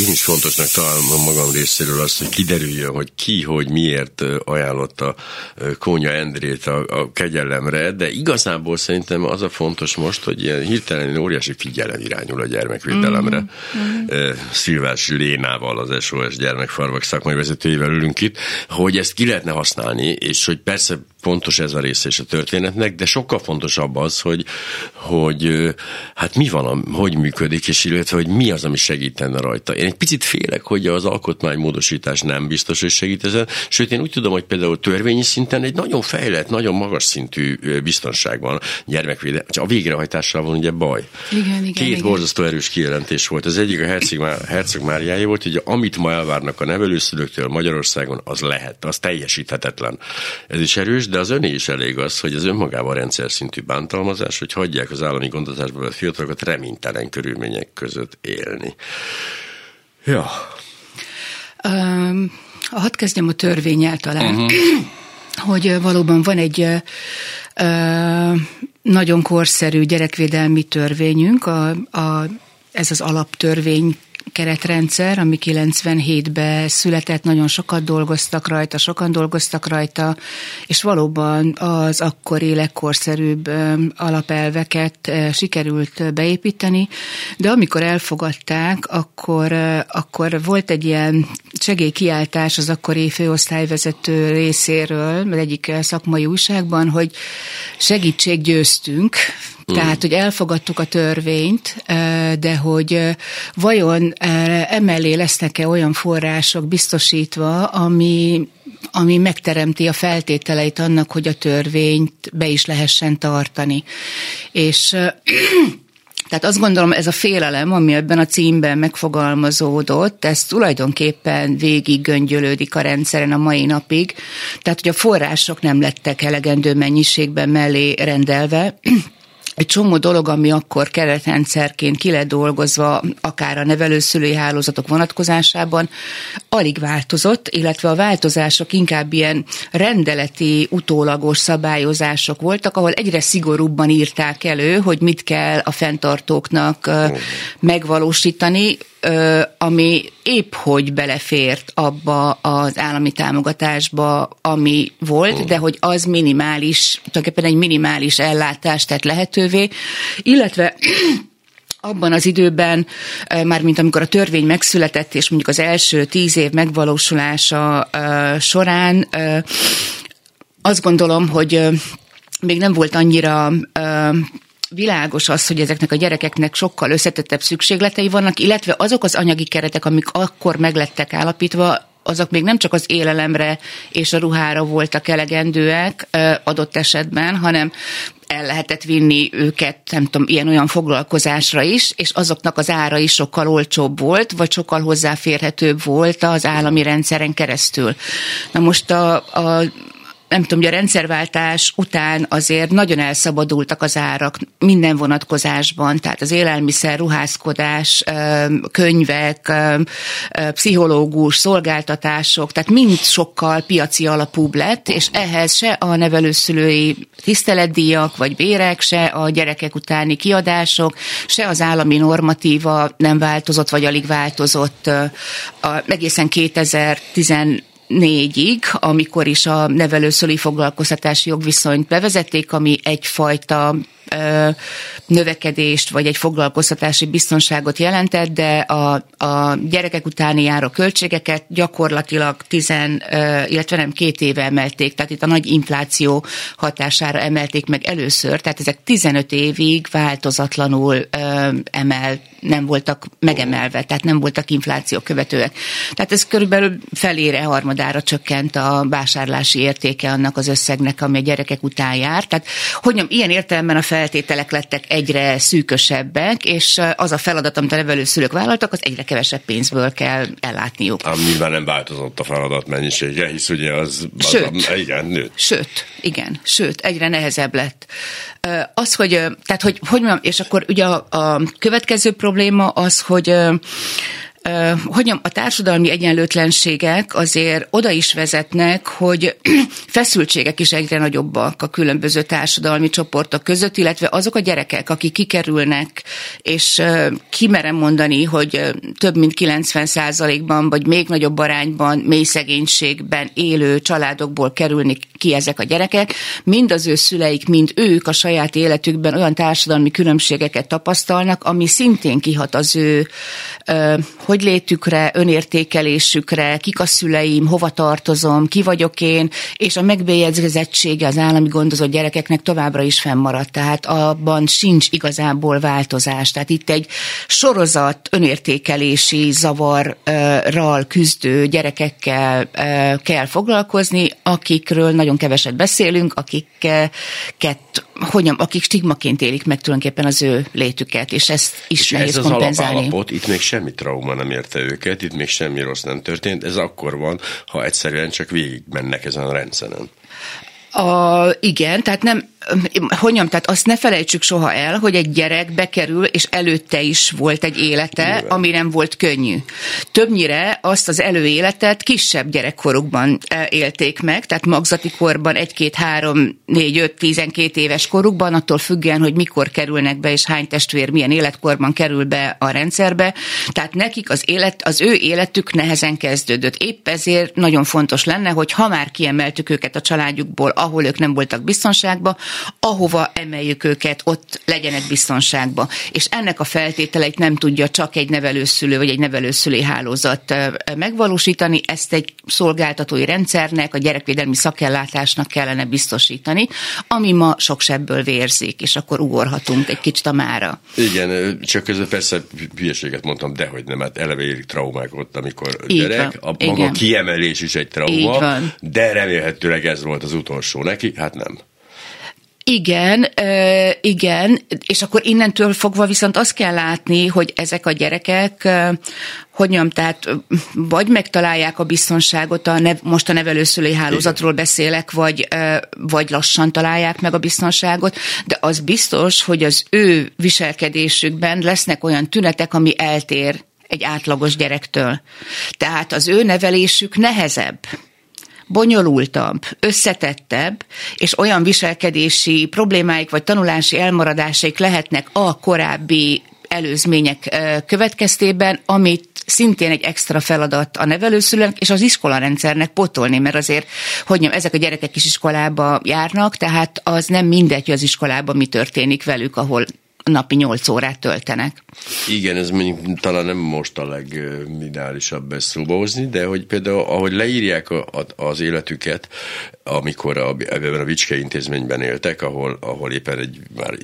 Én is fontosnak találom magam részéről azt, hogy kiderüljön, hogy ki, hogy miért ajánlotta Kónya Endrét a, a kegyelemre, de igazából szerintem az a fontos most, hogy ilyen hirtelen óriási figyelem irányul a gyermekvédelemre. Mm-hmm. Szilvás Lénával, az SOS gyermekfarvak szakmai vezetőjével ülünk itt, hogy ezt ki lehetne használni, és hogy persze fontos ez a része is a történetnek, de sokkal fontosabb az, hogy, hogy hát mi van, hogy működik, és illetve, hogy mi az, ami segítene rajta. Én egy picit félek, hogy az alkotmánymódosítás nem biztos, hogy segít ezen, sőt én úgy tudom, hogy például törvényi szinten egy nagyon fejlett, nagyon magas szintű biztonság van gyermekvédelem. A végrehajtással van ugye baj. Igen, igen, Két igen. borzasztó erős kijelentés volt. Az egyik a Herceg, Herceg Máriáé volt, hogy amit ma elvárnak a nevelőszülőktől Magyarországon, az lehet, az teljesíthetetlen. Ez is erős, de az öné is elég az, hogy az önmagában rendszer szintű bántalmazás, hogy hagyják az állami gondozásba vett fiatalokat reménytelen körülmények között élni. Ja. Um, hadd kezdjem a törvényel talán, uh-huh. hogy valóban van egy uh, nagyon korszerű gyerekvédelmi törvényünk, a, a, ez az alaptörvény keretrendszer, ami 97-ben született, nagyon sokat dolgoztak rajta, sokan dolgoztak rajta, és valóban az akkori legkorszerűbb alapelveket sikerült beépíteni, de amikor elfogadták, akkor, akkor volt egy ilyen segélykiáltás az akkori főosztályvezető részéről, egyik szakmai újságban, hogy segítség győztünk, tehát, hogy elfogadtuk a törvényt, de hogy vajon emellé lesznek-e olyan források biztosítva, ami, ami megteremti a feltételeit annak, hogy a törvényt be is lehessen tartani. És tehát azt gondolom, ez a félelem, ami ebben a címben megfogalmazódott, ez tulajdonképpen végig göngyölődik a rendszeren a mai napig. Tehát, hogy a források nem lettek elegendő mennyiségben mellé rendelve, egy csomó dolog, ami akkor keretrendszerként ki lett dolgozva, akár a nevelőszülői hálózatok vonatkozásában, alig változott, illetve a változások inkább ilyen rendeleti, utólagos szabályozások voltak, ahol egyre szigorúbban írták elő, hogy mit kell a fenntartóknak megvalósítani, ami épp hogy belefért abba az állami támogatásba, ami volt, de hogy az minimális, tulajdonképpen egy minimális ellátást tett lehetővé, illetve abban az időben, már mint amikor a törvény megszületett, és mondjuk az első tíz év megvalósulása során, azt gondolom, hogy még nem volt annyira világos az, hogy ezeknek a gyerekeknek sokkal összetettebb szükségletei vannak, illetve azok az anyagi keretek, amik akkor meglettek állapítva, azok még nem csak az élelemre és a ruhára voltak elegendőek adott esetben, hanem el lehetett vinni őket, nem tudom, ilyen-olyan foglalkozásra is, és azoknak az ára is sokkal olcsóbb volt, vagy sokkal hozzáférhetőbb volt az állami rendszeren keresztül. Na most a, a nem tudom, hogy a rendszerváltás után azért nagyon elszabadultak az árak minden vonatkozásban, tehát az élelmiszer, ruházkodás, könyvek, pszichológus, szolgáltatások, tehát mind sokkal piaci alapúbb lett, és ehhez se a nevelőszülői tiszteletdíjak vagy bérek, se a gyerekek utáni kiadások, se az állami normatíva nem változott, vagy alig változott a, egészen 2010 négyig, amikor is a nevelőszüli foglalkoztatási jogviszonyt bevezették, ami egyfajta növekedést, vagy egy foglalkoztatási biztonságot jelentett, de a, a gyerekek utáni járó költségeket gyakorlatilag tizen, illetve nem két éve emelték, tehát itt a nagy infláció hatására emelték meg először, tehát ezek 15 évig változatlanul emel, nem voltak megemelve, tehát nem voltak infláció követőek. Tehát ez körülbelül felére, harmadára csökkent a vásárlási értéke annak az összegnek, ami a gyerekek után jár. Tehát, hogy mondjam, ilyen értelemben a feltételek lettek egyre szűkösebbek, és az a feladat, amit a nevelőszülők vállaltak, az egyre kevesebb pénzből kell ellátniuk. Ám nyilván nem változott a feladat mennyisége, hisz ugye az, az Sőt, a, igen, nőtt. Sőt, igen, sőt, egyre nehezebb lett. Az, hogy, tehát, hogy, hogy mondjam, és akkor ugye a, a következő probléma az, hogy hogy a társadalmi egyenlőtlenségek azért oda is vezetnek, hogy feszültségek is egyre nagyobbak a különböző társadalmi csoportok között, illetve azok a gyerekek, akik kikerülnek, és kimerem mondani, hogy több mint 90 ban vagy még nagyobb arányban mély szegénységben élő családokból kerülni ki ezek a gyerekek, mind az ő szüleik, mind ők a saját életükben olyan társadalmi különbségeket tapasztalnak, ami szintén kihat az ő hogy létükre, önértékelésükre, kik a szüleim, hova tartozom, ki vagyok én, és a megbélyegzettsége az állami gondozott gyerekeknek továbbra is fennmaradt, tehát abban sincs igazából változás. Tehát itt egy sorozat önértékelési zavarral küzdő gyerekekkel kell foglalkozni, akikről nagyon keveset beszélünk, akiket hogyan, akik stigmaként élik meg tulajdonképpen az ő létüket, és ezt is és nehéz ez kompenzálni. Az alapot, itt még semmi trauma nem érte őket, itt még semmi rossz nem történt, ez akkor van, ha egyszerűen csak végig mennek ezen a rendszeren. A, igen, tehát nem, hogy mondjam, tehát azt ne felejtsük soha el, hogy egy gyerek bekerül, és előtte is volt egy élete, Nyilván. ami nem volt könnyű. Többnyire azt az előéletet kisebb gyerekkorukban e, élték meg, tehát magzati korban egy-két, három, négy, öt, tizenkét éves korukban, attól függően, hogy mikor kerülnek be, és hány testvér milyen életkorban kerül be a rendszerbe. Tehát nekik az, élet, az ő életük nehezen kezdődött. Épp ezért nagyon fontos lenne, hogy ha már kiemeltük őket a családjukból, ahol ők nem voltak biztonságban, ahova emeljük őket, ott legyenek biztonságban. És ennek a feltételeit nem tudja csak egy nevelőszülő vagy egy nevelőszülői hálózat megvalósítani, ezt egy szolgáltatói rendszernek, a gyerekvédelmi szakellátásnak kellene biztosítani, ami ma sok sebből vérzik, és akkor ugorhatunk egy kicsit a mára. Igen, csak közben persze hülyeséget mondtam, de hogy nem, hát eleve érik traumák ott, amikor Így gyerek, van. a maga Igen. kiemelés is egy trauma, de remélhetőleg ez volt az utolsó neki, hát nem. Igen, igen, és akkor innentől fogva viszont azt kell látni, hogy ezek a gyerekek, hogy mondjam, tehát vagy megtalálják a biztonságot, a nev, most a nevelőszülői hálózatról beszélek, vagy, vagy lassan találják meg a biztonságot, de az biztos, hogy az ő viselkedésükben lesznek olyan tünetek, ami eltér egy átlagos gyerektől. Tehát az ő nevelésük nehezebb bonyolultabb, összetettebb, és olyan viselkedési problémáik vagy tanulási elmaradásaik lehetnek a korábbi előzmények következtében, amit szintén egy extra feladat a nevelőszülőnek és az iskolarendszernek potolni, mert azért, hogy nem, ezek a gyerekek is iskolába járnak, tehát az nem mindegy, hogy az iskolában mi történik velük, ahol napi 8 órát töltenek. Igen, ez mondjuk talán nem most a legideálisabb ezt szóba de hogy például ahogy leírják a, a, az életüket, amikor a, ebben a Vicske intézményben éltek, ahol, ahol éppen egy, már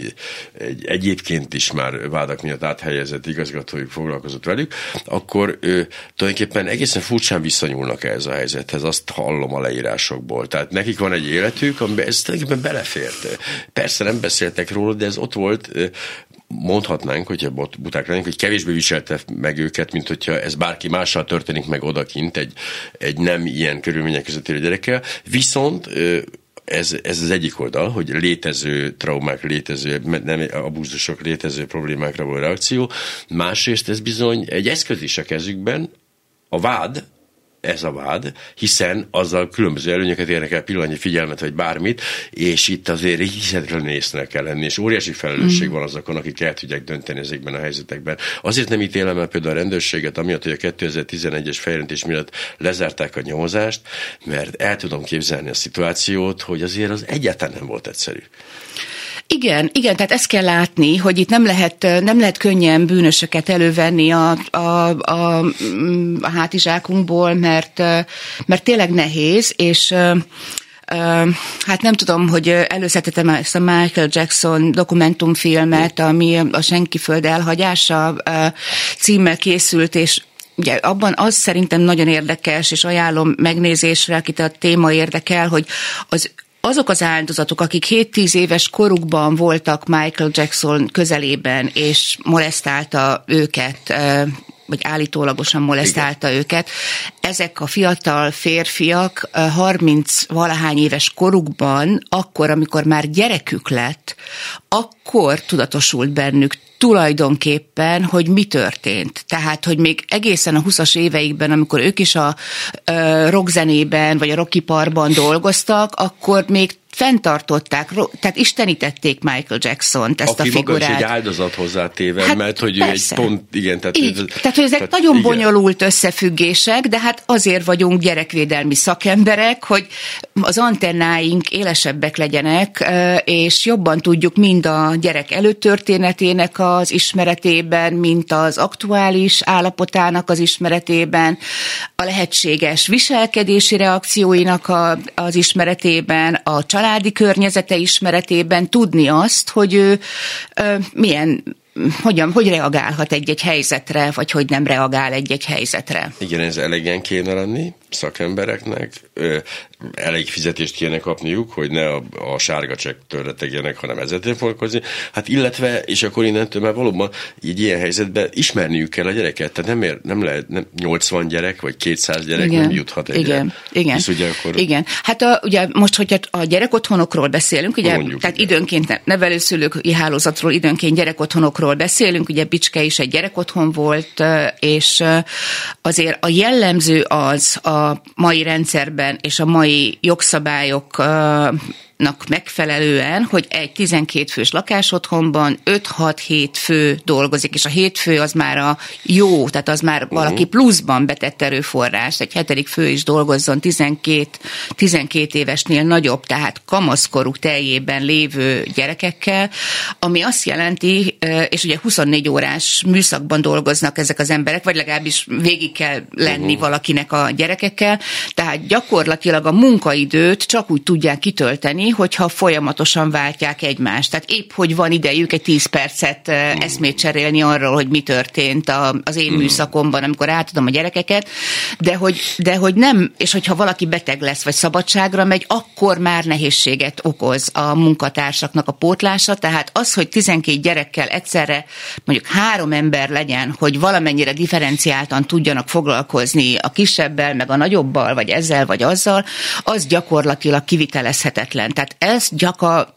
egy, egyébként is már vádak miatt áthelyezett igazgatójuk foglalkozott velük, akkor ő, tulajdonképpen egészen furcsán visszanyúlnak ehhez a helyzethez, azt hallom a leírásokból. Tehát nekik van egy életük, amiben ez tulajdonképpen belefért. Persze nem beszéltek róla, de ez ott volt, mondhatnánk, hogyha buták lennénk, hogy kevésbé viselte meg őket, mint hogyha ez bárki mással történik meg odakint egy, egy nem ilyen körülmények között élő gyerekkel. Viszont ez, ez az egyik oldal, hogy létező traumák, létező nem, abúzusok, létező problémákra való reakció. Másrészt ez bizony egy eszköz is a kezükben, a vád, ez a vád, hiszen azzal különböző előnyöket érnek el pillanatnyi figyelmet, vagy bármit, és itt azért hihetetlenül észnek kell lenni, és óriási felelősség mm. van azokon, akik el tudják dönteni ezekben a helyzetekben. Azért nem ítélem el például a rendőrséget, amiatt, hogy a 2011-es fejlentés miatt lezárták a nyomozást, mert el tudom képzelni a szituációt, hogy azért az egyáltalán nem volt egyszerű. Igen, igen, tehát ezt kell látni, hogy itt nem lehet, nem lehet könnyen bűnösöket elővenni a, a, a, a hátizsákunkból, mert, mert tényleg nehéz, és hát nem tudom, hogy előszetetem ezt a Michael Jackson dokumentumfilmet, ami a Senki Föld elhagyása címmel készült, és Ugye abban az szerintem nagyon érdekes, és ajánlom megnézésre, akit a téma érdekel, hogy az azok az áldozatok, akik 7-10 éves korukban voltak Michael Jackson közelében, és molesztálta őket vagy állítólagosan molesztálta Igen. őket. Ezek a fiatal férfiak 30 valahány éves korukban, akkor, amikor már gyerekük lett, akkor tudatosult bennük tulajdonképpen, hogy mi történt. Tehát, hogy még egészen a 20-as éveikben, amikor ők is a rockzenében vagy a rockiparban dolgoztak, akkor még fenntartották, tehát istenítették Michael Jackson-t, ezt Aki a figurát. Aki egy áldozat hozzátéve, hát mert hogy persze. ő egy pont, igen. Tehát, Így, ez, tehát hogy ezek tehát, nagyon igen. bonyolult összefüggések, de hát azért vagyunk gyerekvédelmi szakemberek, hogy az antennáink élesebbek legyenek, és jobban tudjuk mind a gyerek előtörténetének az ismeretében, mint az aktuális állapotának az ismeretében, a lehetséges viselkedési reakcióinak a, az ismeretében, a család családi környezete ismeretében tudni azt, hogy ő ö, milyen hogyan, hogy reagálhat egy-egy helyzetre, vagy hogy nem reagál egy-egy helyzetre. Igen, ez elegen kéne lenni szakembereknek, elég fizetést kéne kapniuk, hogy ne a, a sárga csektől tegyenek, hanem ezzel foglalkozni. Hát illetve, és akkor innentől már valóban egy ilyen helyzetben ismerniük kell a gyereket. Tehát nem, ér, nem lehet, nem 80 gyerek, vagy 200 gyerek igen, nem juthat egyre. Igen, igen. Ugye akkor... igen. Hát a, ugye most, hogyha a gyerekotthonokról beszélünk, ugye, Mondjuk, tehát igen. időnként nevelőszülői hálózatról, időnként gyerekotthonokról beszélünk, ugye Bicske is egy gyerekotthon volt, és azért a jellemző az a mai rendszerben és a mai jogszabályok nak megfelelően, hogy egy 12 fős lakásotthonban 5-6-7 fő dolgozik, és a 7 fő az már a jó, tehát az már uh-huh. valaki pluszban betett erőforrás, egy hetedik fő is dolgozzon 12, 12 évesnél nagyobb, tehát kamaszkorú teljében lévő gyerekekkel, ami azt jelenti, és ugye 24 órás műszakban dolgoznak ezek az emberek, vagy legalábbis végig kell lenni uh-huh. valakinek a gyerekekkel, tehát gyakorlatilag a munkaidőt csak úgy tudják kitölteni, hogyha folyamatosan váltják egymást. Tehát épp, hogy van idejük egy tíz percet mm. eszmét cserélni arról, hogy mi történt az én mm. műszakomban, amikor átadom a gyerekeket, de hogy, de hogy nem, és hogyha valaki beteg lesz, vagy szabadságra megy, akkor már nehézséget okoz a munkatársaknak a pótlása, tehát az, hogy 12 gyerekkel egyszerre mondjuk három ember legyen, hogy valamennyire differenciáltan tudjanak foglalkozni a kisebbel, meg a nagyobbal, vagy ezzel, vagy azzal, az gyakorlatilag kivitelezhetetlen. Tehát ez gyakorlatilag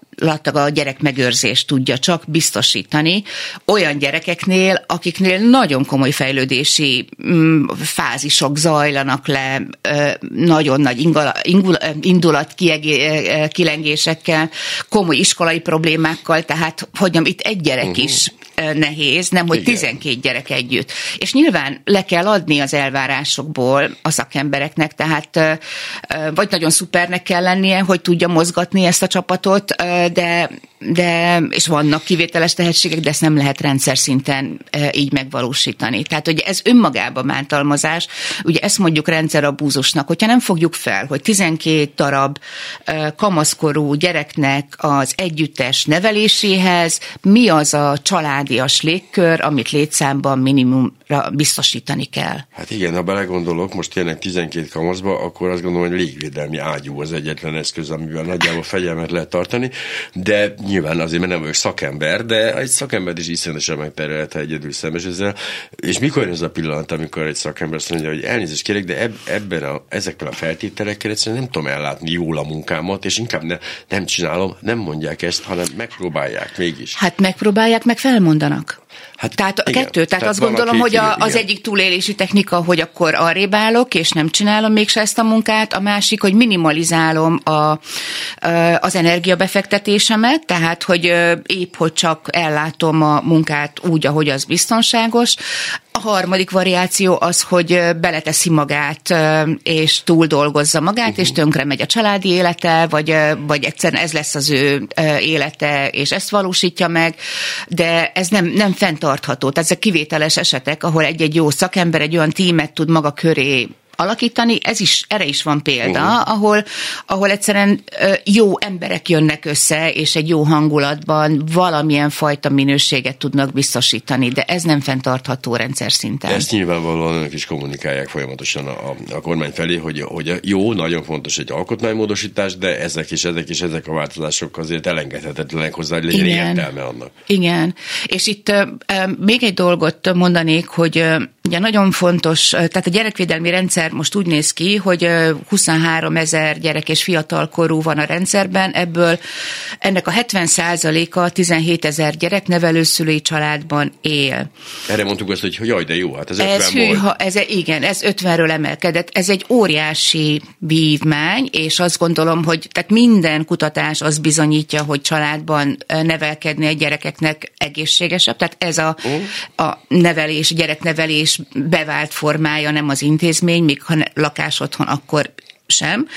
a gyerekmegőrzést tudja csak biztosítani olyan gyerekeknél, akiknél nagyon komoly fejlődési mm, fázisok zajlanak le, nagyon nagy indulat kilengésekkel, komoly iskolai problémákkal, tehát hogy itt egy gyerek uh-huh. is nehéz, nem hogy Igen. 12 gyerek együtt. És nyilván le kell adni az elvárásokból a szakembereknek, tehát vagy nagyon szupernek kell lennie, hogy tudja mozgatni ezt a csapatot, de de, és vannak kivételes tehetségek, de ezt nem lehet rendszer szinten e, így megvalósítani. Tehát, hogy ez önmagában bántalmazás, ugye ezt mondjuk rendszerabúzusnak, hogyha nem fogjuk fel, hogy 12 darab e, kamaszkorú gyereknek az együttes neveléséhez mi az a családias légkör, amit létszámban minimumra biztosítani kell. Hát igen, ha belegondolok, most tényleg 12 kamaszba, akkor azt gondolom, hogy légvédelmi ágyú az egyetlen eszköz, amivel nagyjából fegyelmet lehet tartani, de nyilván azért, mert nem vagyok szakember, de egy szakember is iszonyatosan megterelhet, ha egyedül szembes ezzel. És mikor ez a pillanat, amikor egy szakember azt mondja, hogy elnézést kérek, de eb- ebben a, ezekkel a feltételekkel egyszerűen nem tudom ellátni jól a munkámat, és inkább ne, nem csinálom, nem mondják ezt, hanem megpróbálják mégis. Hát megpróbálják, meg felmondanak. Hát, tehát a igen, kettő, tehát, tehát azt gondolom, hogy a, az egyik túlélési technika, hogy akkor arrébb állok, és nem csinálom mégse ezt a munkát, a másik, hogy minimalizálom a, az energiabefektetésemet, tehát, hogy épp, hogy csak ellátom a munkát úgy, ahogy az biztonságos. A harmadik variáció az, hogy beleteszi magát, és túl dolgozza magát, uh-huh. és tönkre megy a családi élete, vagy, vagy egyszerűen ez lesz az ő élete, és ezt valósítja meg, de ez nem, nem fenntartható. Tehát ezek kivételes esetek, ahol egy-egy jó szakember egy olyan tímet tud maga köré alakítani, ez is, erre is van példa, uh-huh. ahol, ahol egyszerűen jó emberek jönnek össze, és egy jó hangulatban valamilyen fajta minőséget tudnak biztosítani, de ez nem fenntartható rendszer szinten. Ezt nyilvánvalóan önök is kommunikálják folyamatosan a, a kormány felé, hogy, hogy jó, nagyon fontos egy alkotmánymódosítás, de ezek és ezek és ezek a változások azért elengedhetetlenek hozzá, hogy legyen Igen. értelme annak. Igen, és itt uh, még egy dolgot mondanék, hogy uh, Ugye nagyon fontos, tehát a gyerekvédelmi rendszer most úgy néz ki, hogy 23 ezer gyerek és fiatalkorú van a rendszerben, ebből ennek a 70 a 17 ezer gyerek nevelőszülői családban él. Erre mondtuk azt, hogy jaj, de jó, hát ez 50 ez, hűha, ez, igen, ez 50-ről emelkedett. Ez egy óriási vívmány, és azt gondolom, hogy tehát minden kutatás az bizonyítja, hogy családban nevelkedni a gyerekeknek egészségesebb. Tehát ez a, uh. a nevelés, gyereknevelés bevált formája, nem az intézmény, míg ha lakás otthon, akkor sem.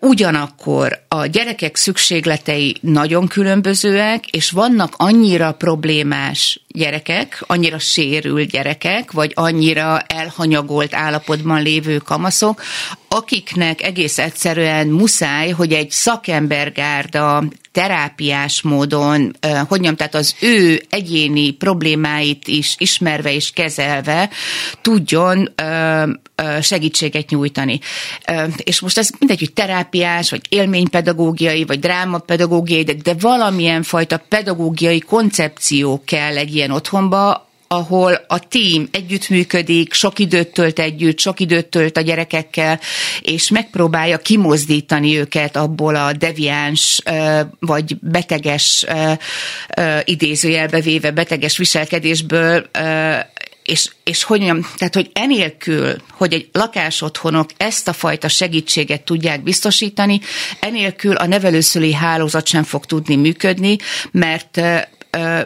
Ugyanakkor a gyerekek szükségletei nagyon különbözőek, és vannak annyira problémás gyerekek, annyira sérült gyerekek, vagy annyira elhanyagolt állapotban lévő kamaszok, akiknek egész egyszerűen muszáj, hogy egy szakembergárda terápiás módon, hogy mondjam, tehát az ő egyéni problémáit is ismerve és kezelve tudjon segítséget nyújtani. És most ez mindegy, hogy terápiás, vagy élménypedagógiai, vagy drámapedagógiai, de, de valamilyen fajta pedagógiai koncepció kell egy ilyen otthonba, ahol a tím együttműködik, sok időt tölt együtt, sok időt tölt a gyerekekkel, és megpróbálja kimozdítani őket abból a deviáns vagy beteges, idézőjelbe véve beteges viselkedésből, és, és hogy mondjam, tehát hogy enélkül, hogy egy lakásotthonok ezt a fajta segítséget tudják biztosítani, enélkül a nevelőszülői hálózat sem fog tudni működni, mert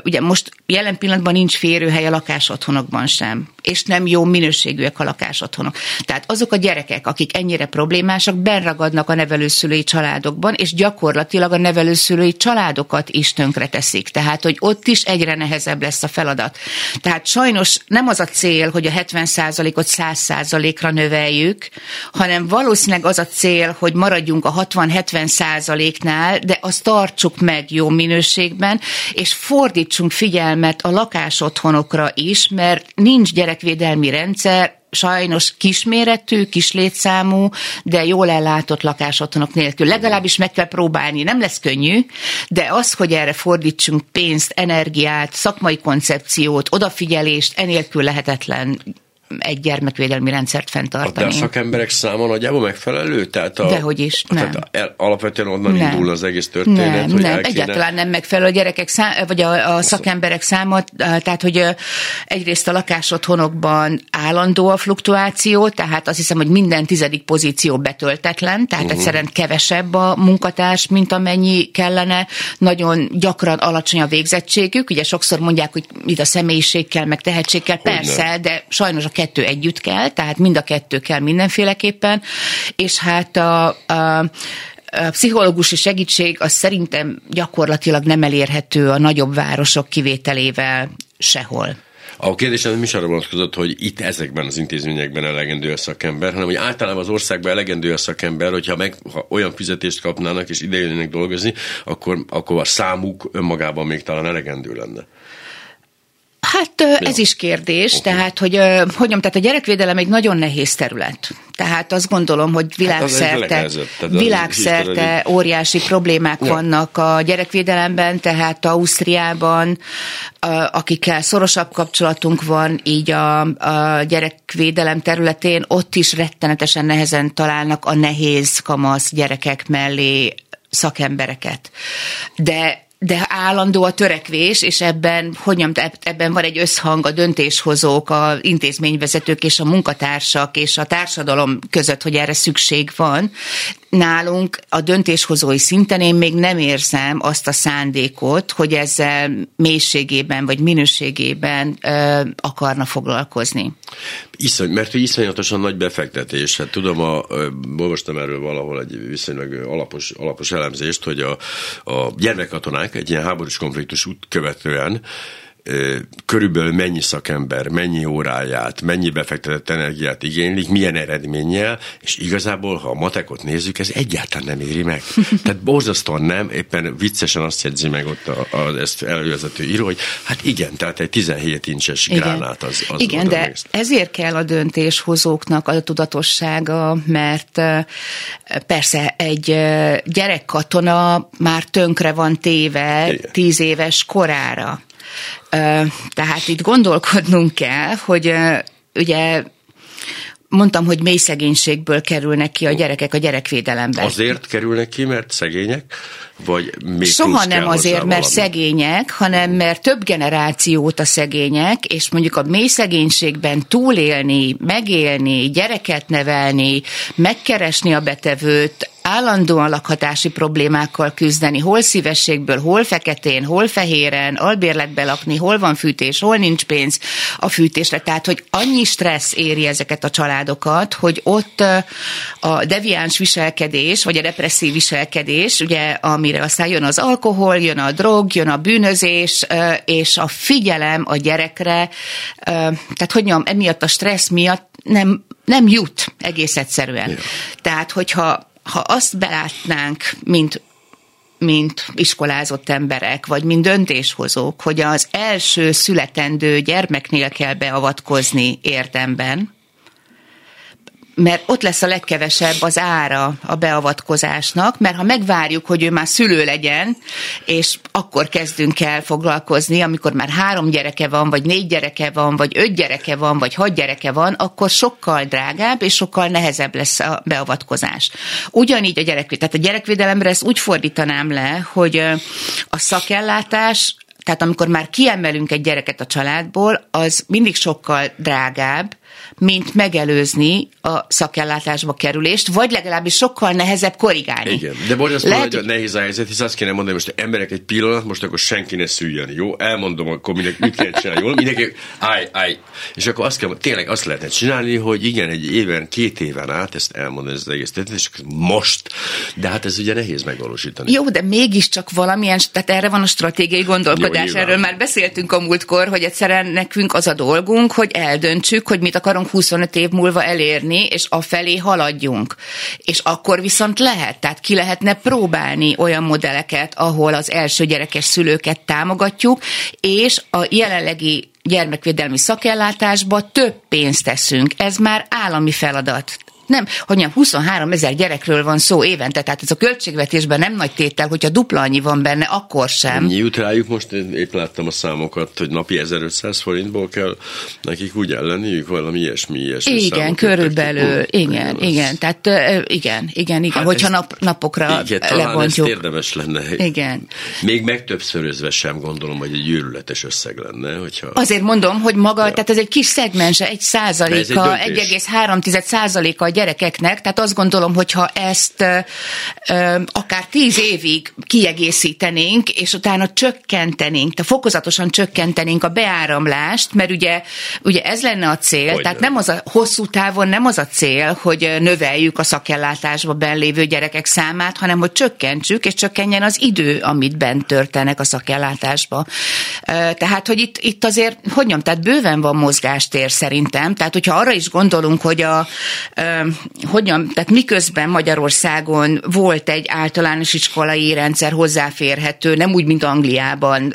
ugye most jelen pillanatban nincs férőhely a lakásotthonokban sem, és nem jó minőségűek a lakásotthonok. Tehát azok a gyerekek, akik ennyire problémásak, benragadnak a nevelőszülői családokban, és gyakorlatilag a nevelőszülői családokat is tönkreteszik. Tehát, hogy ott is egyre nehezebb lesz a feladat. Tehát sajnos nem az a cél, hogy a 70%-ot 100%-ra növeljük, hanem valószínűleg az a cél, hogy maradjunk a 60-70%-nál, de azt tartsuk meg jó minőségben, és fordítsunk figyelmet a lakásotthonokra is, mert nincs gyerekvédelmi rendszer, sajnos kisméretű, kis létszámú, de jól ellátott lakásotthonok nélkül. Legalábbis meg kell próbálni. Nem lesz könnyű, de az, hogy erre fordítsunk pénzt, energiát, szakmai koncepciót, odafigyelést, enélkül lehetetlen egy gyermekvédelmi rendszert fenntartani. De a szakemberek száma nagyjából megfelelő? Tehát a, Dehogy is, nem. Tehát el, alapvetően onnan nem. indul az egész történet? Nem, hogy nem, egyáltalán nem megfelelő a gyerekek szám, vagy a, a szakemberek száma, tehát hogy egyrészt a lakásotthonokban állandó a fluktuáció, tehát azt hiszem, hogy minden tizedik pozíció betöltetlen, tehát uh-huh. egyszerűen kevesebb a munkatárs, mint amennyi kellene, nagyon gyakran alacsony a végzettségük, ugye sokszor mondják, hogy itt a személyiség kell, meg tehetség kell, persze, de sajnos a kettő együtt kell, tehát mind a kettő kell mindenféleképpen, és hát a, a a pszichológusi segítség az szerintem gyakorlatilag nem elérhető a nagyobb városok kivételével sehol. A kérdésem nem is arra vonatkozott, hogy itt ezekben az intézményekben elegendő a szakember, hanem hogy általában az országban elegendő a szakember, hogyha meg, ha olyan fizetést kapnának és ide dolgozni, akkor, akkor a számuk önmagában még talán elegendő lenne. Hát ez is kérdés, okay. tehát hogy, hogy tehát a gyerekvédelem egy nagyon nehéz terület. Tehát azt gondolom, hogy világszerte, hát világszerte óriási problémák ja. vannak a gyerekvédelemben, tehát Ausztriában, akikkel szorosabb kapcsolatunk van, így a, a gyerekvédelem területén, ott is rettenetesen nehezen találnak a nehéz kamasz gyerekek mellé szakembereket. De de állandó a törekvés, és ebben, hogy mondjam, ebben van egy összhang a döntéshozók, a intézményvezetők és a munkatársak és a társadalom között, hogy erre szükség van nálunk a döntéshozói szinten én még nem érzem azt a szándékot, hogy ezzel mélységében vagy minőségében ö, akarna foglalkozni. Iszony, mert iszonyatosan nagy befektetés. Hát tudom, a, olvastam erről valahol egy viszonylag alapos, alapos elemzést, hogy a, a gyermekkatonák egy ilyen háborús konfliktus út követően körülbelül mennyi szakember, mennyi óráját, mennyi befektetett energiát igénylik, milyen eredménnyel, és igazából, ha a matekot nézzük, ez egyáltalán nem éri meg. Tehát borzasztóan nem, éppen viccesen azt jegyzi meg ott a, a, ezt elővezető író, hogy hát igen, tehát egy 17 incses igen. gránát az, az Igen, de részt. ezért kell a döntéshozóknak a tudatossága, mert persze egy gyerekkatona már tönkre van téve igen. tíz éves korára. Tehát itt gondolkodnunk kell, hogy ugye mondtam, hogy mély szegénységből kerülnek ki a gyerekek a gyerekvédelemben. Azért kerülnek ki, mert szegények? Vagy még Soha nem azért, mert valami? szegények, hanem mert több generációt a szegények, és mondjuk a mély szegénységben túlélni, megélni, gyereket nevelni, megkeresni a betevőt, állandóan lakhatási problémákkal küzdeni, hol szívességből, hol feketén, hol fehéren, albérletbe lakni, hol van fűtés, hol nincs pénz a fűtésre. Tehát, hogy annyi stressz éri ezeket a családokat, hogy ott a deviáns viselkedés, vagy a depresszív viselkedés, ugye, amire aztán jön az alkohol, jön a drog, jön a bűnözés, és a figyelem a gyerekre, tehát hogy mondjam, emiatt a stressz miatt nem, nem jut egész egyszerűen. Ja. Tehát, hogyha ha azt belátnánk, mint mint iskolázott emberek, vagy mint döntéshozók, hogy az első születendő gyermeknél kell beavatkozni érdemben, mert ott lesz a legkevesebb az ára a beavatkozásnak, mert ha megvárjuk, hogy ő már szülő legyen, és akkor kezdünk el foglalkozni, amikor már három gyereke van, vagy négy gyereke van, vagy öt gyereke van, vagy hat gyereke van, akkor sokkal drágább és sokkal nehezebb lesz a beavatkozás. Ugyanígy a gyerekvédelem, tehát a gyerekvédelemre ezt úgy fordítanám le, hogy a szakellátás tehát amikor már kiemelünk egy gyereket a családból, az mindig sokkal drágább, mint megelőzni a szakellátásba kerülést, vagy legalábbis sokkal nehezebb korrigálni. Igen, de borzasztóan Lehet, hogy nehéz a helyzet, hisz azt kéne mondani, most emberek egy pillanat, most akkor senki ne szüljön, jó? Elmondom, akkor mindenki mit kell csinálni, jól? Mindenki, állj, állj. És akkor azt kell, tényleg azt lehetne csinálni, hogy igen, egy éven, két éven át ezt elmondani ez az egész és most. De hát ez ugye nehéz megvalósítani. Jó, de mégiscsak valamilyen, tehát erre van a stratégiai gondolkodás. Jó, Erről már beszéltünk a múltkor, hogy egyszerűen nekünk az a dolgunk, hogy eldöntsük, hogy mit akarunk 25 év múlva elérni, és afelé haladjunk. És akkor viszont lehet, tehát ki lehetne próbálni olyan modelleket, ahol az első gyerekes szülőket támogatjuk, és a jelenlegi gyermekvédelmi szakellátásba több pénzt teszünk. Ez már állami feladat nem, hogy nem 23 ezer gyerekről van szó évente, tehát ez a költségvetésben nem nagy tétel, hogyha dupla annyi van benne, akkor sem. Ennyi jut rájuk, most én épp láttam a számokat, hogy napi 1500 forintból kell nekik úgy ellenniük valami ilyesmi, ilyesmi Igen, körülbelül, igen, az... igen, tehát igen, igen, igen, hát hogyha ezt, nap, napokra igen, lebontjuk. érdemes lenne. Igen. Még megtöbbszörözve sem gondolom, hogy egy őrületes összeg lenne, hogyha... Azért mondom, hogy maga, ja. tehát ez egy kis szegmense, egy százaléka, 1,3 százaléka a gyerekeknek, tehát azt gondolom, hogyha ezt akár tíz évig kiegészítenénk, és utána csökkentenénk, tehát fokozatosan csökkentenénk a beáramlást, mert ugye, ugye ez lenne a cél, hogy tehát nem az a hosszú távon nem az a cél, hogy növeljük a szakellátásba lévő gyerekek számát, hanem hogy csökkentsük, és csökkenjen az idő, amit bent törtenek a szakellátásba. Tehát, hogy itt, itt azért, hogy mondjam, tehát bőven van mozgástér szerintem, tehát hogyha arra is gondolunk, hogy a, hogyan, tehát miközben Magyarországon volt egy általános iskolai rendszer hozzáférhető, nem úgy, mint Angliában,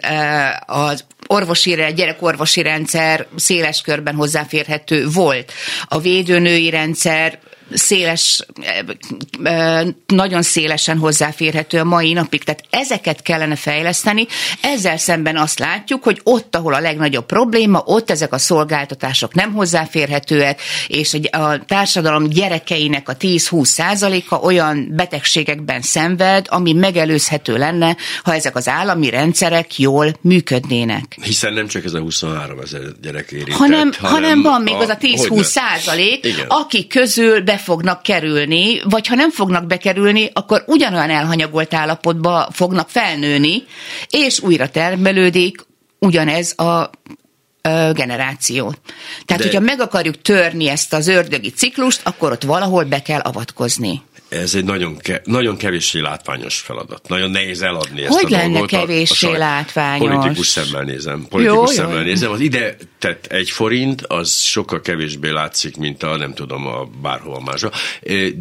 az orvosi, gyerekorvosi rendszer széles körben hozzáférhető volt. A védőnői rendszer széles, nagyon szélesen hozzáférhető a mai napig. Tehát ezeket kellene fejleszteni. Ezzel szemben azt látjuk, hogy ott, ahol a legnagyobb probléma, ott ezek a szolgáltatások nem hozzáférhetőek, és a társadalom gyerekeinek a 10-20 százaléka olyan betegségekben szenved, ami megelőzhető lenne, ha ezek az állami rendszerek jól működnének. Hiszen nem csak ez a 23 ezer gyerek érintett, hanem, hanem, hanem van még a, az a 10-20 százalék, aki közül be fognak kerülni, vagy ha nem fognak bekerülni, akkor ugyanolyan elhanyagolt állapotba fognak felnőni, és újra termelődik ugyanez a generáció. Tehát, De... hogyha meg akarjuk törni ezt az ördögi ciklust, akkor ott valahol be kell avatkozni. Ez egy nagyon, ke, nagyon kevéssé látványos feladat. Nagyon nehéz eladni ezt Hogy a lenne dolgot. kevéssé a, a látványos? Politikus szemmel nézem. Politikus Jó, szemmel jó. nézem. Az ide tett egy forint, az sokkal kevésbé látszik, mint a nem tudom, a bárhova másra.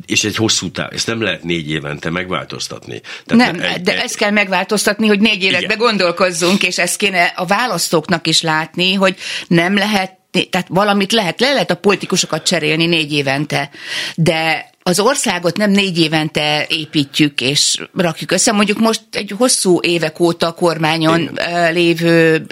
És egy hosszú táv. Ezt nem lehet négy évente megváltoztatni. Tehát nem, egy, de egy, ezt kell megváltoztatni, hogy négy évekbe Igen. gondolkozzunk, és ezt kéne a választóknak is látni, hogy nem lehet tehát valamit lehet, le lehet a politikusokat cserélni négy évente, de az országot nem négy évente építjük és rakjuk össze. Mondjuk most egy hosszú évek óta kormányon Igen. lévő,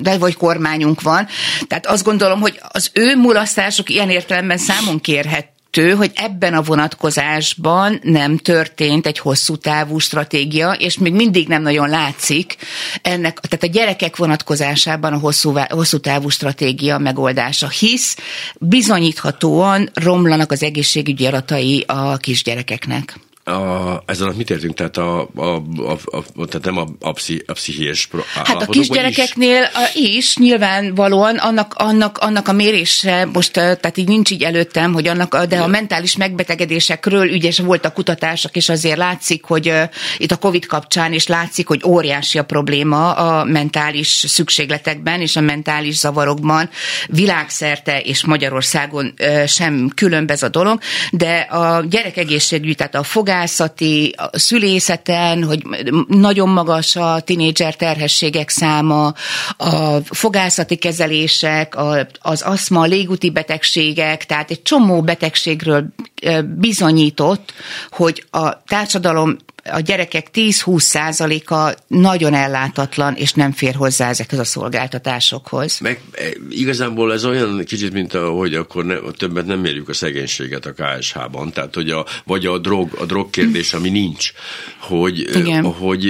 de vagy kormányunk van. Tehát azt gondolom, hogy az ő mulasztások ilyen értelemben számon kérhet hogy ebben a vonatkozásban nem történt egy hosszú távú stratégia, és még mindig nem nagyon látszik ennek, tehát a gyerekek vonatkozásában a hosszú, hosszú távú stratégia megoldása, hisz bizonyíthatóan romlanak az egészségügyi adatai a kisgyerekeknek. A, ez alatt mit értünk? Tehát, a, a, a, a, tehát nem a, a, pszi, a pszichiés Hát a kisgyerekeknél is? is nyilvánvalóan annak, annak, annak a mérése, most tehát így nincs így előttem, hogy annak, de a mentális megbetegedésekről ügyes voltak kutatások, és azért látszik, hogy itt a Covid kapcsán is látszik, hogy óriási a probléma a mentális szükségletekben és a mentális zavarokban világszerte és Magyarországon sem különbez a dolog, de a gyerekegészségügy, tehát a fogás fogászati, a szülészeten, hogy nagyon magas a tinédzser terhességek száma, a fogászati kezelések, az aszma, a légúti betegségek, tehát egy csomó betegségről bizonyított, hogy a társadalom a gyerekek 10-20 százaléka nagyon ellátatlan, és nem fér hozzá ezekhez a szolgáltatásokhoz. Meg igazából ez olyan kicsit, mint a, hogy akkor ne, többet nem mérjük a szegénységet a KSH-ban, tehát hogy a, vagy a drog, a drog kérdés, ami nincs, hogy, Igen. hogy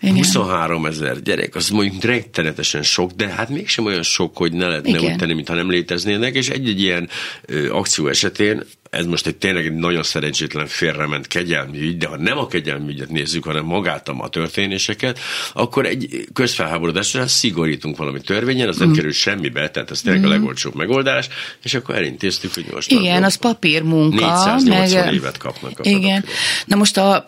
Igen. 23 ezer gyerek, az mondjuk rettenetesen sok, de hát mégsem olyan sok, hogy ne lehetne Igen. úgy tenni, mintha nem léteznének, és egy-egy ilyen ö, akció esetén ez most egy tényleg egy nagyon szerencsétlen félrement kegyelmi ügy, de ha nem a kegyelmi ügyet nézzük, hanem magát a történéseket, akkor egy közfelháborodásra szigorítunk valami törvényen, az nem Mm. kerül semmibe, tehát ez tényleg a legolcsóbb megoldás, és akkor elintéztük, hogy most Igen, az papírmunka. 480 meg- évet kapnak a Igen. pedofilok. Na most a, a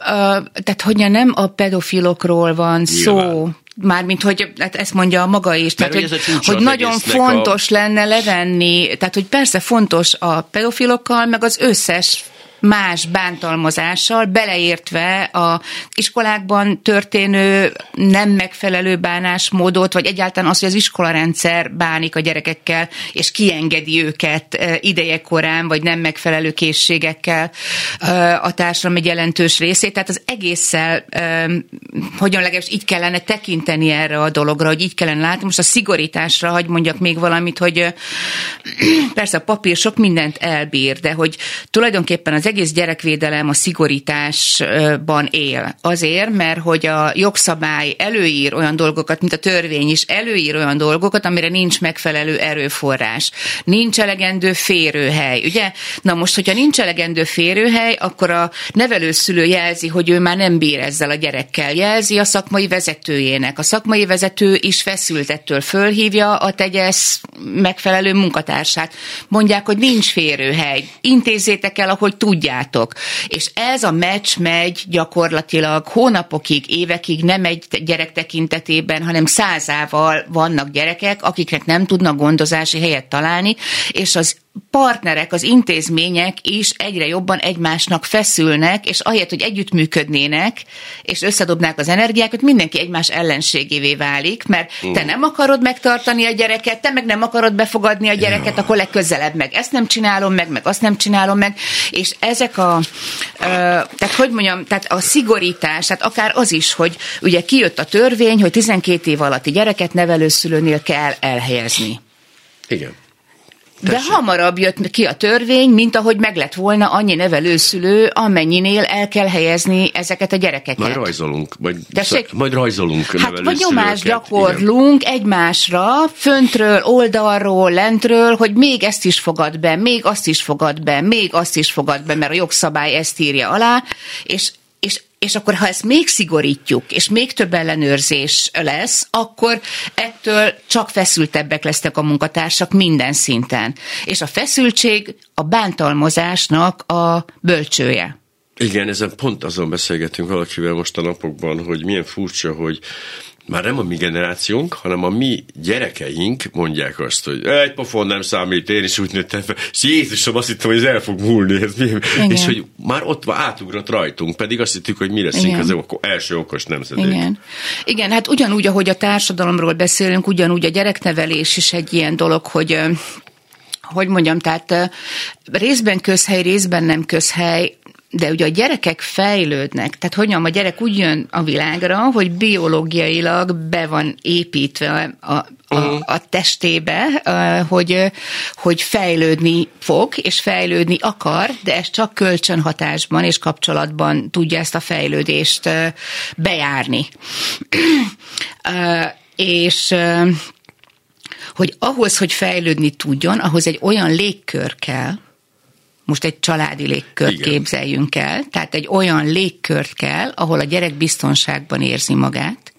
tehát hogy nem a pedofilokról van szó, Nyilván. Mármint, hogy hát ezt mondja a maga is, tehát, hogy hogy, a hogy nagyon fontos lenne levenni, tehát hogy persze fontos a pedofilokkal, meg az összes más bántalmazással, beleértve a iskolákban történő nem megfelelő bánásmódot, vagy egyáltalán az, hogy az iskolarendszer bánik a gyerekekkel, és kiengedi őket eh, ideje korán, vagy nem megfelelő készségekkel eh, a társadalom egy jelentős részét. Tehát az egésszel, eh, hogyan legalábbis így kellene tekinteni erre a dologra, hogy így kellene látni. Most a szigorításra, hogy mondjak még valamit, hogy persze a papír sok mindent elbír, de hogy tulajdonképpen az egész gyerekvédelem a szigorításban él. Azért, mert hogy a jogszabály előír olyan dolgokat, mint a törvény is előír olyan dolgokat, amire nincs megfelelő erőforrás. Nincs elegendő férőhely, ugye? Na most, hogyha nincs elegendő férőhely, akkor a nevelőszülő jelzi, hogy ő már nem bír ezzel a gyerekkel. Jelzi a szakmai vezetőjének. A szakmai vezető is feszült ettől fölhívja a tegyesz megfelelő munkatársát. Mondják, hogy nincs férőhely. Intézzétek el, ahogy tudjátok. És ez a meccs megy gyakorlatilag hónapokig, évekig, nem egy gyerek tekintetében, hanem százával vannak gyerekek, akiknek nem tudnak gondozási helyet találni, és az partnerek, az intézmények is egyre jobban egymásnak feszülnek, és ahelyett, hogy együttműködnének, és összedobnák az energiákat, mindenki egymás ellenségévé válik, mert te nem akarod megtartani a gyereket, te meg nem akarod befogadni a gyereket, akkor legközelebb meg ezt nem csinálom meg, meg azt nem csinálom meg, és ezek a, ö, tehát hogy mondjam, tehát a szigorítás, tehát akár az is, hogy ugye kijött a törvény, hogy 12 év alatti gyereket nevelőszülőnél kell elhelyezni. Igen. De Tessék. hamarabb jött ki a törvény, mint ahogy meg lett volna annyi nevelőszülő, amennyinél el kell helyezni ezeket a gyerekeket. Majd rajzolunk, majd, Tessék? majd rajzolunk Hát vagy nyomást Igen. gyakorlunk egymásra, föntről, oldalról, lentről, hogy még ezt is fogad be, még azt is fogad be, még azt is fogad be, mert a jogszabály ezt írja alá, és és, és akkor, ha ezt még szigorítjuk, és még több ellenőrzés lesz, akkor ettől csak feszültebbek lesznek a munkatársak minden szinten. És a feszültség a bántalmazásnak a bölcsője. Igen, ezen pont azon beszélgetünk valakivel most a napokban, hogy milyen furcsa, hogy már nem a mi generációnk, hanem a mi gyerekeink mondják azt, hogy egy pofon nem számít, én is úgy nőttem fel. És Jézusom, azt hittem, hogy ez el fog múlni. Ez mi? És hogy már ott van, átugrott rajtunk, pedig azt hittük, hogy mi leszünk az első okos nemzedék. Igen. Igen, hát ugyanúgy, ahogy a társadalomról beszélünk, ugyanúgy a gyereknevelés is egy ilyen dolog, hogy hogy mondjam, tehát részben közhely, részben nem közhely, de ugye a gyerekek fejlődnek, tehát hogy mondjam, a gyerek úgy jön a világra, hogy biológiailag be van építve a, a, uh-huh. a testébe, hogy, hogy fejlődni fog, és fejlődni akar, de ez csak kölcsönhatásban és kapcsolatban tudja ezt a fejlődést bejárni. és hogy ahhoz, hogy fejlődni tudjon, ahhoz egy olyan légkör kell, most egy családi légkört Igen. képzeljünk el, tehát egy olyan légkört kell, ahol a gyerek biztonságban érzi magát,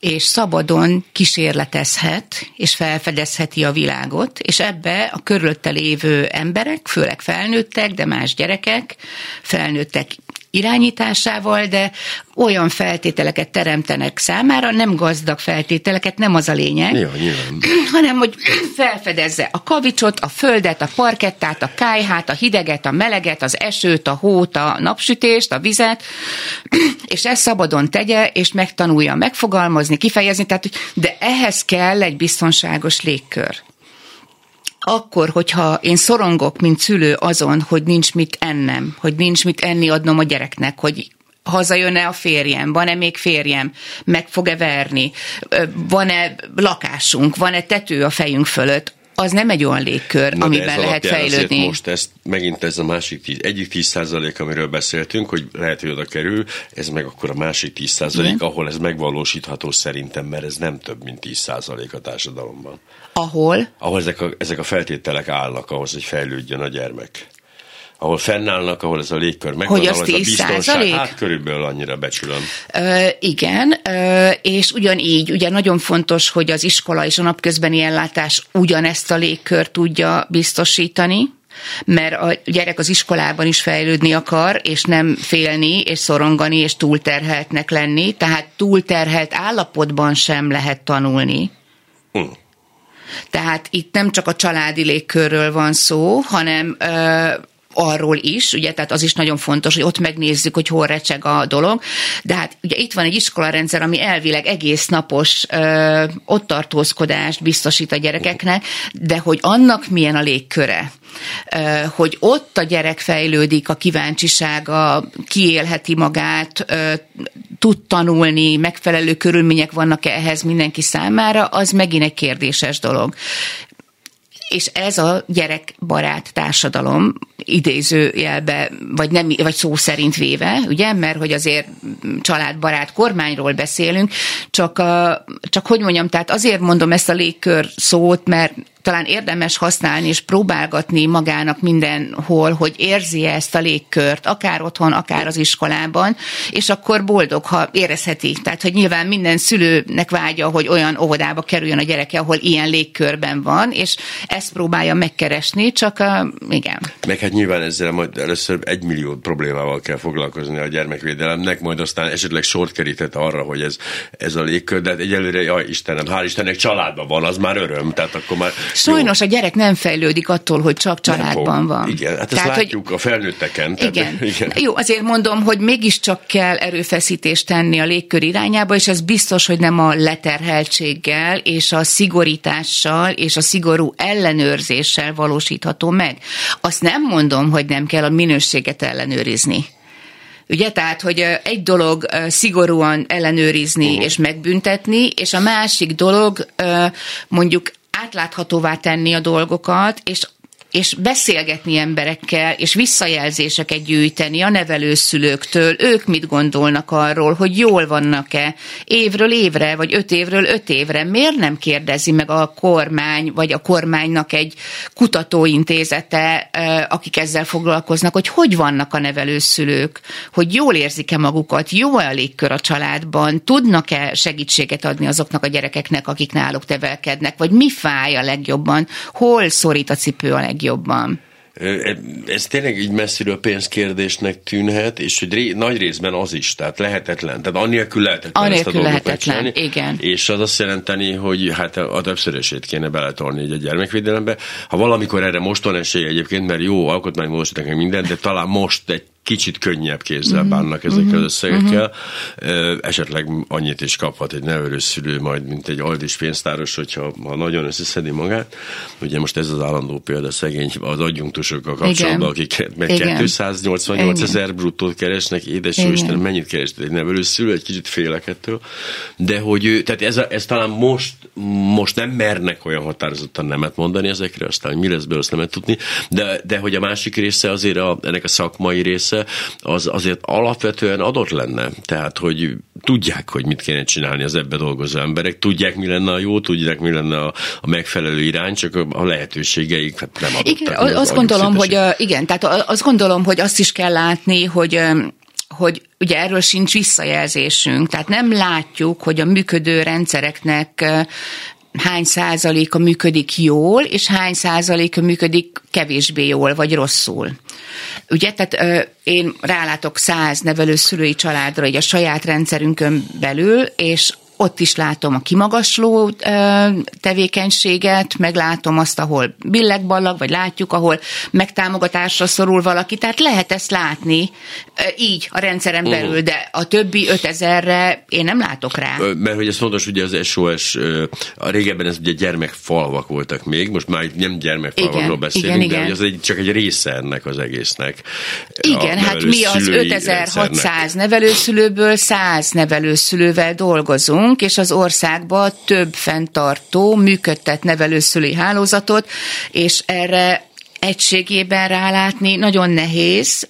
és szabadon kísérletezhet, és felfedezheti a világot, és ebbe a körülötte lévő emberek, főleg felnőttek, de más gyerekek, felnőttek irányításával, de olyan feltételeket teremtenek számára, nem gazdag feltételeket, nem az a lényeg, ja, hanem hogy felfedezze a kavicsot, a földet, a parkettát, a kájhát, a hideget, a meleget, az esőt, a hót, a napsütést, a vizet, és ezt szabadon tegye, és megtanulja megfogalmazni, kifejezni, tehát, de ehhez kell egy biztonságos légkör akkor, hogyha én szorongok, mint szülő azon, hogy nincs mit ennem, hogy nincs mit enni adnom a gyereknek, hogy hazajön-e a férjem, van-e még férjem, meg fog-e verni, van-e lakásunk, van-e tető a fejünk fölött, az nem egy olyan légkör, Na amiben lehet fejlődni. Most ezt megint ez a másik tíz, egyik 10 százalék, amiről beszéltünk, hogy lehet, hogy oda kerül, ez meg akkor a másik 10 százalék, ahol ez megvalósítható szerintem, mert ez nem több, mint 10 százalék a társadalomban. Ahol? Ahol ezek a, ezek a feltételek állnak ahhoz, hogy fejlődjön a gyermek ahol fennállnak, ahol ez a légkör megvan, hogy az ahol 10 ez a biztonság, hát körülbelül annyira becsülöm. Ö, igen, ö, és ugyanígy, ugye nagyon fontos, hogy az iskola és a napközbeni ellátás ugyanezt a légkör tudja biztosítani, mert a gyerek az iskolában is fejlődni akar, és nem félni, és szorongani, és túlterheltnek lenni, tehát túlterhelt állapotban sem lehet tanulni. Hmm. Tehát itt nem csak a családi légkörről van szó, hanem ö, arról is, ugye, tehát az is nagyon fontos, hogy ott megnézzük, hogy hol recseg a dolog, de hát ugye itt van egy iskolarendszer, ami elvileg egész napos ö, ott tartózkodást biztosít a gyerekeknek, de hogy annak milyen a légköre, hogy ott a gyerek fejlődik, a kíváncsisága, kiélheti magát, tud tanulni, megfelelő körülmények vannak ehhez mindenki számára, az megint egy kérdéses dolog és ez a gyerekbarát társadalom idézőjelbe, vagy, nem, vagy szó szerint véve, ugye, mert hogy azért családbarát kormányról beszélünk, csak, a, csak hogy mondjam, tehát azért mondom ezt a légkör szót, mert talán érdemes használni és próbálgatni magának mindenhol, hogy érzi ezt a légkört, akár otthon, akár az iskolában, és akkor boldog, ha érezheti. Tehát, hogy nyilván minden szülőnek vágya, hogy olyan óvodába kerüljön a gyereke, ahol ilyen légkörben van, és ezt próbálja megkeresni, csak a, igen. Meg hát nyilván ezzel majd először egy millió problémával kell foglalkozni a gyermekvédelemnek, majd aztán esetleg sort kerített arra, hogy ez, ez a légkör, de hát egyelőre, jaj Istenem, hál' Istennek családban van, az már öröm, tehát akkor már Sajnos jó. a gyerek nem fejlődik attól, hogy csak családban van. Igen, hát ezt Tehát, látjuk hogy, a felnőtteken. Tehát, igen. igen. Jó, azért mondom, hogy mégiscsak kell erőfeszítést tenni a légkör irányába, és ez biztos, hogy nem a leterheltséggel és a szigorítással és a szigorú ellenőrzéssel valósítható meg. Azt nem mondom, hogy nem kell a minőséget ellenőrizni. Ugye, tehát, hogy egy dolog szigorúan ellenőrizni uh-huh. és megbüntetni, és a másik dolog mondjuk átláthatóvá tenni a dolgokat, és és beszélgetni emberekkel, és visszajelzéseket gyűjteni a nevelőszülőktől, ők mit gondolnak arról, hogy jól vannak-e évről évre, vagy öt évről öt évre. Miért nem kérdezi meg a kormány, vagy a kormánynak egy kutatóintézete, akik ezzel foglalkoznak, hogy hogy vannak a nevelőszülők, hogy jól érzik-e magukat, jó a légkör a családban, tudnak-e segítséget adni azoknak a gyerekeknek, akik náluk tevelkednek, vagy mi fáj a legjobban, hol szorít a cipő a legjobban legjobban. Ez tényleg így messziről pénzkérdésnek tűnhet, és hogy ré, nagy részben az is, tehát lehetetlen. Tehát annélkül lehetetlen annélkül ezt a lehetetlen, igen. És az azt jelenteni, hogy hát a többszörösét kéne beletolni egy gyermekvédelembe. Ha valamikor erre most van esély egyébként, mert jó alkotmánymódosítani minden, de talán most egy kicsit könnyebb kézzel mhm. bánnak ezekkel az mhm. összegekkel. Uh-huh. Esetleg annyit is kaphat egy nevelőszülő majd, mint egy aldis pénztáros, hogyha ha nagyon összeszedi magát. Ugye most ez az állandó példa szegény az adjunktusokkal kapcsolatban, akik meg Igen. 288 ezer bruttót keresnek, édes Isten, mennyit keres egy nevelőszülő, egy kicsit félek ettől. De hogy, tehát ez, ez talán most, most nem mernek olyan határozottan nemet mondani ezekre, aztán mi lesz belőle, azt nem tudni, de, de hogy a másik része azért a, ennek a szakmai része, része, az azért alapvetően adott lenne. Tehát, hogy tudják, hogy mit kéne csinálni az ebbe dolgozó emberek, tudják, mi lenne a jó, tudják, mi lenne a, a megfelelő irány, csak a lehetőségeik hát nem adottak. Igen, az azt gondolom, hogy igen, tehát azt gondolom, hogy azt is kell látni, hogy hogy ugye erről sincs visszajelzésünk, tehát nem látjuk, hogy a működő rendszereknek hány százaléka működik jól, és hány százaléka működik kevésbé jól, vagy rosszul. Ugye, tehát ö, én rálátok száz nevelőszülői családra, így a saját rendszerünkön belül, és ott is látom a kimagasló tevékenységet, meg látom azt, ahol billegballag, vagy látjuk, ahol megtámogatásra szorul valaki, tehát lehet ezt látni így a rendszeren belül, uh-huh. de a többi 5000-re én nem látok rá. Mert hogy ez fontos, ugye az SOS, a régebben ez ugye gyermekfalvak voltak még, most már nem gyermekfalvakról igen, beszélünk, igen, de igen. az egy, csak egy része ennek az egésznek. Igen, hát mi az 5600 rendszernek. nevelőszülőből 100 nevelőszülővel dolgozunk, vagyunk, és az országban több fenntartó működtet nevelőszülői hálózatot, és erre egységében rálátni nagyon nehéz,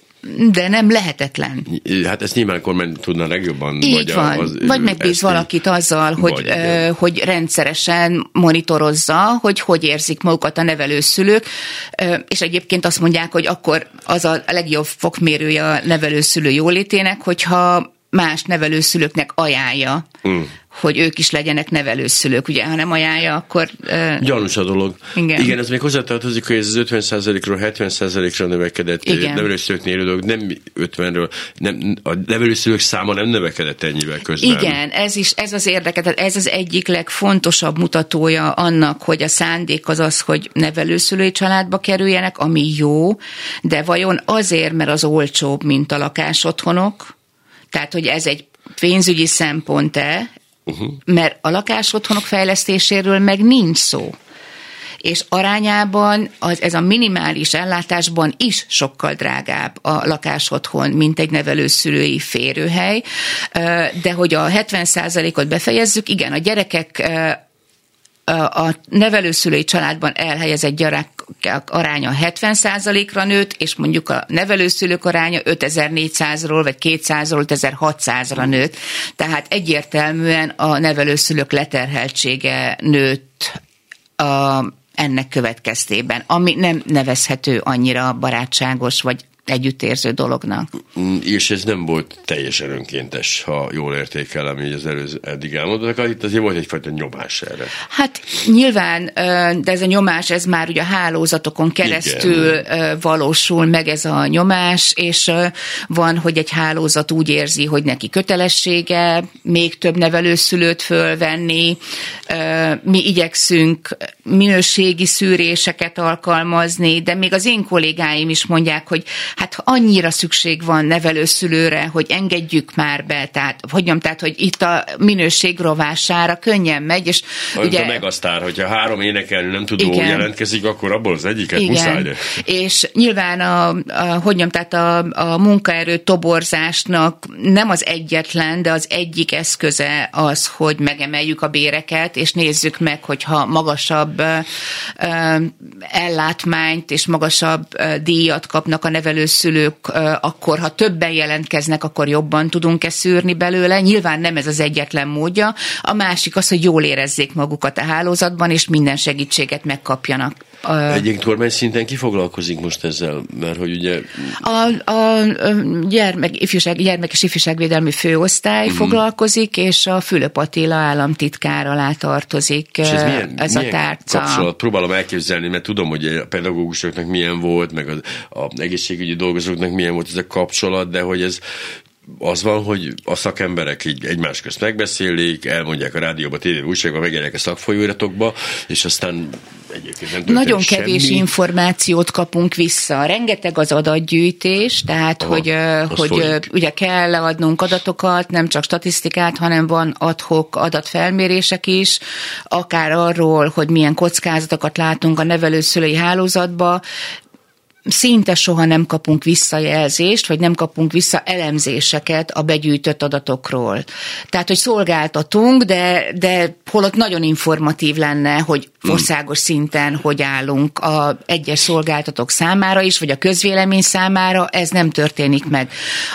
de nem lehetetlen. Hát ezt nyilván kormány tudna legjobban. Így vagy van. Az, vagy megbíz valakit azzal, hogy, vagy, ö, hogy rendszeresen monitorozza, hogy hogy érzik magukat a nevelőszülők, ö, és egyébként azt mondják, hogy akkor az a legjobb fokmérője a nevelőszülő jólétének, hogyha más nevelőszülőknek ajánlja, mm. hogy ők is legyenek nevelőszülők. Ugye, ha nem ajánlja, akkor... Uh, Gyanús a dolog. Igen. Igen, ez még hozzátartozik, hogy ez az 50%-ról 70%-ra növekedett Igen. nevelőszülőknél élő nem 50-ről, nem, a nevelőszülők száma nem növekedett ennyivel közben. Igen, ez is, ez az érdekes, tehát ez az egyik legfontosabb mutatója annak, hogy a szándék az az, hogy nevelőszülői családba kerüljenek, ami jó, de vajon azért, mert az olcsóbb, mint a lakásotthonok, tehát, hogy ez egy pénzügyi szempont-e, uh-huh. mert a lakásotthonok fejlesztéséről meg nincs szó és arányában az, ez a minimális ellátásban is sokkal drágább a lakásotthon, mint egy nevelőszülői férőhely, de hogy a 70%-ot befejezzük, igen, a gyerekek a nevelőszülői családban elhelyezett gyerek aránya 70%-ra nőtt, és mondjuk a nevelőszülők aránya 5400-ról vagy 200-ról 5600-ra nőtt. Tehát egyértelműen a nevelőszülők leterheltsége nőtt a, ennek következtében, ami nem nevezhető annyira barátságos vagy együttérző dolognak. Mm, és ez nem volt teljesen önkéntes, ha jól értékelem, így az előző eddig elmondanak. Itt azért volt egyfajta nyomás erre. Hát nyilván, de ez a nyomás, ez már ugye a hálózatokon keresztül Igen. valósul meg ez a nyomás, és van, hogy egy hálózat úgy érzi, hogy neki kötelessége még több nevelőszülőt fölvenni. Mi igyekszünk minőségi szűréseket alkalmazni, de még az én kollégáim is mondják, hogy hát annyira szükség van nevelőszülőre, hogy engedjük már be, tehát hogy mondjam, tehát, hogy itt a minőség rovására könnyen megy, és Olyan ugye... A megasztár, hogyha három énekelő nem tudó igen. jelentkezik, akkor abból az egyiket igen. muszáj. De. És nyilván a, a hogy mondjam, tehát a, a munkaerő toborzásnak nem az egyetlen, de az egyik eszköze az, hogy megemeljük a béreket, és nézzük meg, hogyha magasabb ö, ellátmányt és magasabb díjat kapnak a nevelő szülők, akkor ha többen jelentkeznek, akkor jobban tudunk-e szűrni belőle. Nyilván nem ez az egyetlen módja. A másik az, hogy jól érezzék magukat a hálózatban, és minden segítséget megkapjanak. Egyébként kormány szinten ki foglalkozik most ezzel? Mert hogy ugye... A, a gyermek, ifjúság, gyermek és ifjúságvédelmi főosztály uh-huh. foglalkozik, és a Fülöp Attila államtitkár alá tartozik és ez, milyen, ez milyen a tárca. Kapcsolat? Próbálom elképzelni, mert tudom, hogy a pedagógusoknak milyen volt, meg az a egészségügyi dolgozóknak milyen volt ez a kapcsolat, de hogy ez az van, hogy a szakemberek így egymás közt megbeszélik, elmondják a rádióba, tévébe, újságban, megjelennek a szakfolyóiratokba, és aztán egyébként nem Nagyon semmi. kevés információt kapunk vissza. Rengeteg az adatgyűjtés, tehát Aha, hogy, hogy folyik. ugye kell leadnunk adatokat, nem csak statisztikát, hanem van adhok adatfelmérések is, akár arról, hogy milyen kockázatokat látunk a nevelőszülői hálózatba, szinte soha nem kapunk visszajelzést, vagy nem kapunk vissza elemzéseket a begyűjtött adatokról. Tehát, hogy szolgáltatunk, de, de holott nagyon informatív lenne, hogy országos szinten hogy állunk a egyes szolgáltatók számára is, vagy a közvélemény számára, ez nem történik meg.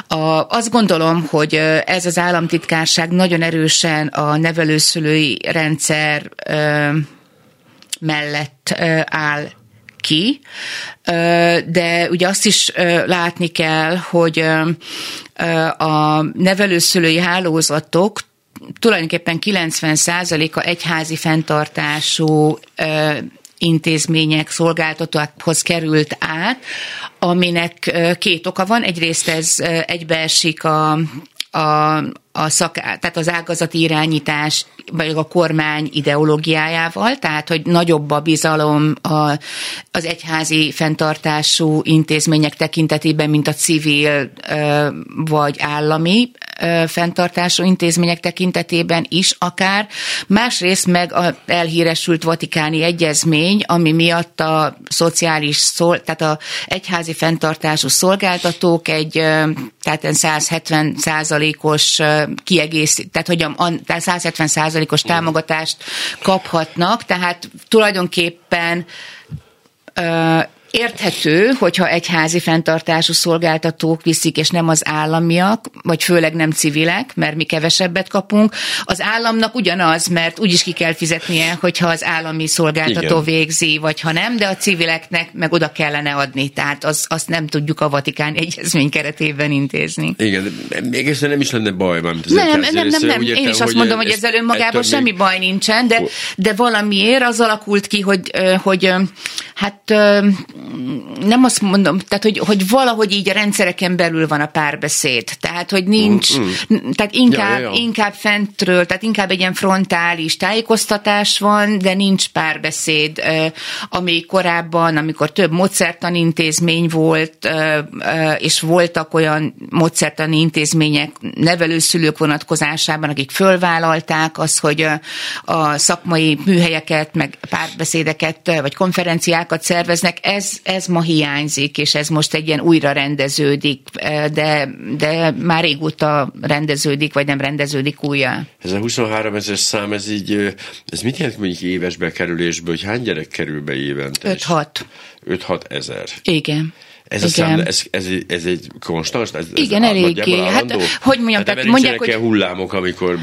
A, azt gondolom, hogy ez az államtitkárság nagyon erősen a nevelőszülői rendszer ö, mellett áll ki, de ugye azt is látni kell, hogy a nevelőszülői hálózatok tulajdonképpen 90%-a egyházi fenntartású intézmények, szolgáltatókhoz került át, aminek két oka van. Egyrészt ez egybeesik a, a, a szak, tehát az ágazati irányítás, vagy a kormány ideológiájával, tehát hogy nagyobb a bizalom a, az egyházi fenntartású intézmények tekintetében, mint a civil vagy állami fenntartású intézmények tekintetében is akár. Másrészt meg a elhíresült vatikáni egyezmény, ami miatt a szociális, szol, tehát a egyházi fenntartású szolgáltatók egy tehát 170 százalékos kiegészít, tehát hogy a, tehát 170 százalékos támogatást kaphatnak, tehát tulajdonképpen Érthető, hogyha egyházi fenntartású szolgáltatók viszik, és nem az államiak, vagy főleg nem civilek, mert mi kevesebbet kapunk. Az államnak ugyanaz, mert úgyis ki kell fizetnie, hogyha az állami szolgáltató Igen. végzi, vagy ha nem, de a civileknek meg oda kellene adni. Tehát az, azt nem tudjuk a Vatikán egyezmény keretében intézni. Igen, mégis nem is lenne baj, mint az Nem, nem, nem, nem, nem. Én is azt mondom, hogy ezzel önmagában semmi még... baj nincsen, de, de valamiért az alakult ki, hogy, hogy hát nem azt mondom, tehát hogy, hogy valahogy így a rendszereken belül van a párbeszéd. Tehát, hogy nincs, mm, mm. tehát inkább, ja, ja. inkább fentről, tehát inkább egy ilyen frontális tájékoztatás van, de nincs párbeszéd, ami korábban, amikor több módszertan intézmény volt, és voltak olyan módszertani intézmények nevelőszülők vonatkozásában, akik fölvállalták az, hogy a szakmai műhelyeket, meg párbeszédeket, vagy konferenciákat szerveznek, ez ez, ez ma hiányzik, és ez most egy ilyen újra rendeződik, eh, de, de már régóta rendeződik, vagy nem rendeződik újra. Ez a 23 ezer szám, ez így, eh, ez mit jelent mondjuk éves bekerülésből, hogy hány gyerek kerül be évente? 5-6. 5-6 ezer. Igen. Ez a szám, ez, ez, ez egy konstans? Ez, igen, ez eléggé. Hát, hogy mondjam, hát tehát mondják, hogy... hullámok, amikor...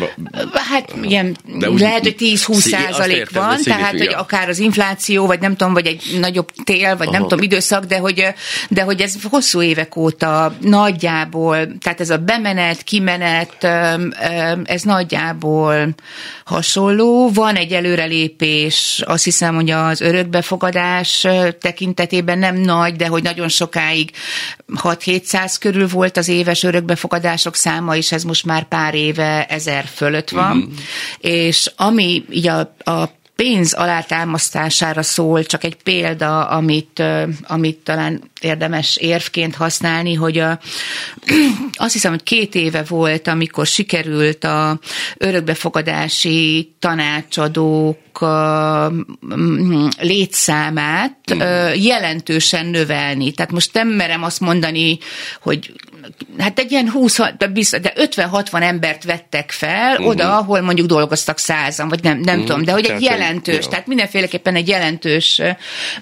Hát igen, de úgy, lehet, hogy 10-20 százalék van, tehát, hogy akár az infláció, vagy nem tudom, vagy egy nagyobb tél, vagy Aha. nem tudom, időszak, de hogy, de hogy ez hosszú évek óta nagyjából, tehát ez a bemenet, kimenet, ez nagyjából hasonló. Van egy előrelépés, azt hiszem, hogy az örökbefogadás tekintetében nem nagy, de hogy nagyon sok sokáig 6-700 körül volt az éves örökbefogadások száma, és ez most már pár éve ezer fölött van. Mm-hmm. És ami így a, a pénz alátámasztására szól, csak egy példa, amit, amit talán érdemes érvként használni, hogy a, azt hiszem, hogy két éve volt, amikor sikerült a örökbefogadási tanácsadók létszámát jelentősen növelni. Tehát most nem merem azt mondani, hogy hát egy ilyen 20, de 50-60 embert vettek fel uh-huh. oda, ahol mondjuk dolgoztak százan, vagy nem, nem uh-huh. tudom, de hogy egy jelentős Jó. tehát mindenféleképpen egy jelentős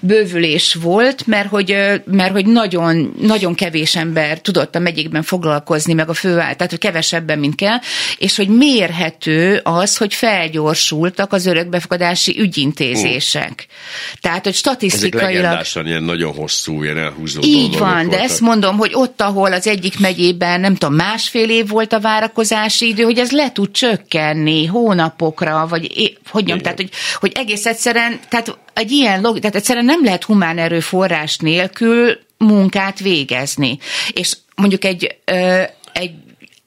bővülés volt, mert hogy, mert hogy nagyon, nagyon kevés ember tudott a megyékben foglalkozni, meg a főváll, tehát hogy kevesebben, mint kell, és hogy mérhető az, hogy felgyorsultak az örökbefogadási ügyintézések. Tehát, hogy Ezek statisztikailag... legendásan ilyen nagyon hosszú, ilyen elhúzódó Így van, de voltak. ezt mondom, hogy ott, ahol az egyik megyében, nem tudom, másfél év volt a várakozási idő, hogy ez le tud csökkenni hónapokra, vagy hogy Igen. tehát, hogy, hogy egész egyszerűen, tehát egy ilyen log, tehát egyszerűen nem lehet humán erőforrás nélkül munkát végezni. És mondjuk egy, egy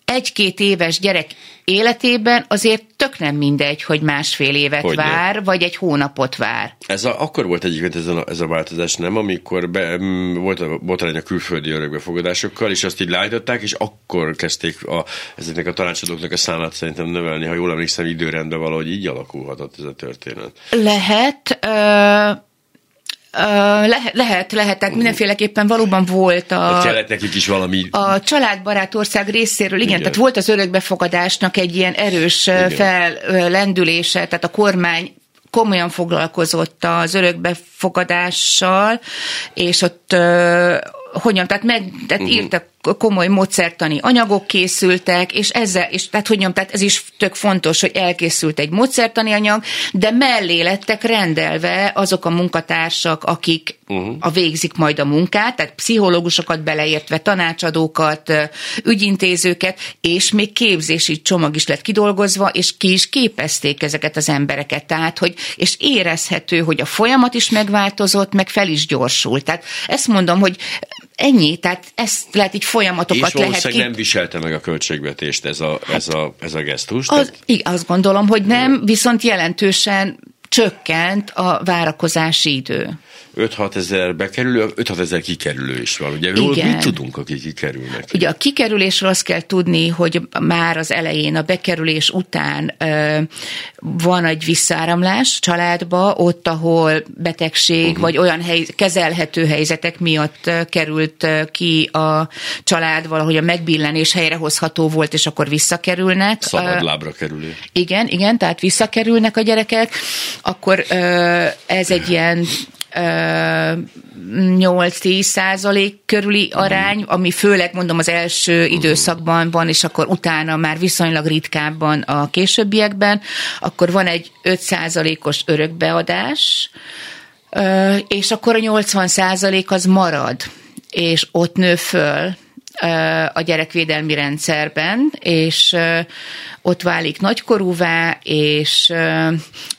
egy-két éves gyerek életében azért tök nem mindegy, hogy másfél évet Hogyne. vár, vagy egy hónapot vár. Ez a, akkor volt egyébként ez a, ez a változás, nem? Amikor be, m, volt a botrány a külföldi örökbefogadásokkal, és azt így leállították, és akkor kezdték a, ezeknek a tanácsadóknak a számát szerintem növelni, ha jól emlékszem, időrendben valahogy így alakulhatott ez a történet. Lehet, ö, lehet, lehet, lehet, tehát mindenféleképpen valóban volt A, a, kellett nekik is valami... a családbarát ország részéről, igen, Igen. tehát volt az örökbefogadásnak egy ilyen erős Igen. fellendülése, tehát a kormány komolyan foglalkozott az örökbefogadással, és ott hogyan, tehát, meg, tehát uh-huh. írtak komoly módszertani anyagok készültek, és ezzel, és tehát hogy mondjam, tehát ez is tök fontos, hogy elkészült egy módszertani anyag, de mellé lettek rendelve azok a munkatársak, akik uh-huh. a végzik majd a munkát, tehát pszichológusokat beleértve, tanácsadókat, ügyintézőket, és még képzési csomag is lett kidolgozva, és ki is képezték ezeket az embereket. Tehát, hogy, és érezhető, hogy a folyamat is megváltozott, meg fel is gyorsult. Tehát ezt mondom, hogy ennyi, tehát ezt lehet így folyamatokat és lehet ki... nem viselte meg a költségvetést ez a, ez a, ez a gesztus. Az, tehát- így, azt gondolom, hogy nem, viszont jelentősen csökkent a várakozási idő. 5-6 ezer bekerülő, 5-6 ezer kikerülő is van. Ugye Igen. mit tudunk, akik kikerülnek? Ugye a kikerülésről azt kell tudni, hogy már az elején, a bekerülés után ö, van egy visszáramlás családba, ott, ahol betegség uh-huh. vagy olyan hely, kezelhető helyzetek miatt került ki a család, valahogy a megbillenés helyrehozható volt, és akkor visszakerülnek. Szabad lábra kerülő. igen, igen, tehát visszakerülnek a gyerekek, akkor ö, ez egy ilyen 8-10 százalék körüli arány, ami főleg mondom az első időszakban van, és akkor utána már viszonylag ritkábban a későbbiekben, akkor van egy 5 százalékos örökbeadás, és akkor a 80 százalék az marad, és ott nő föl a gyerekvédelmi rendszerben, és ott válik nagykorúvá, és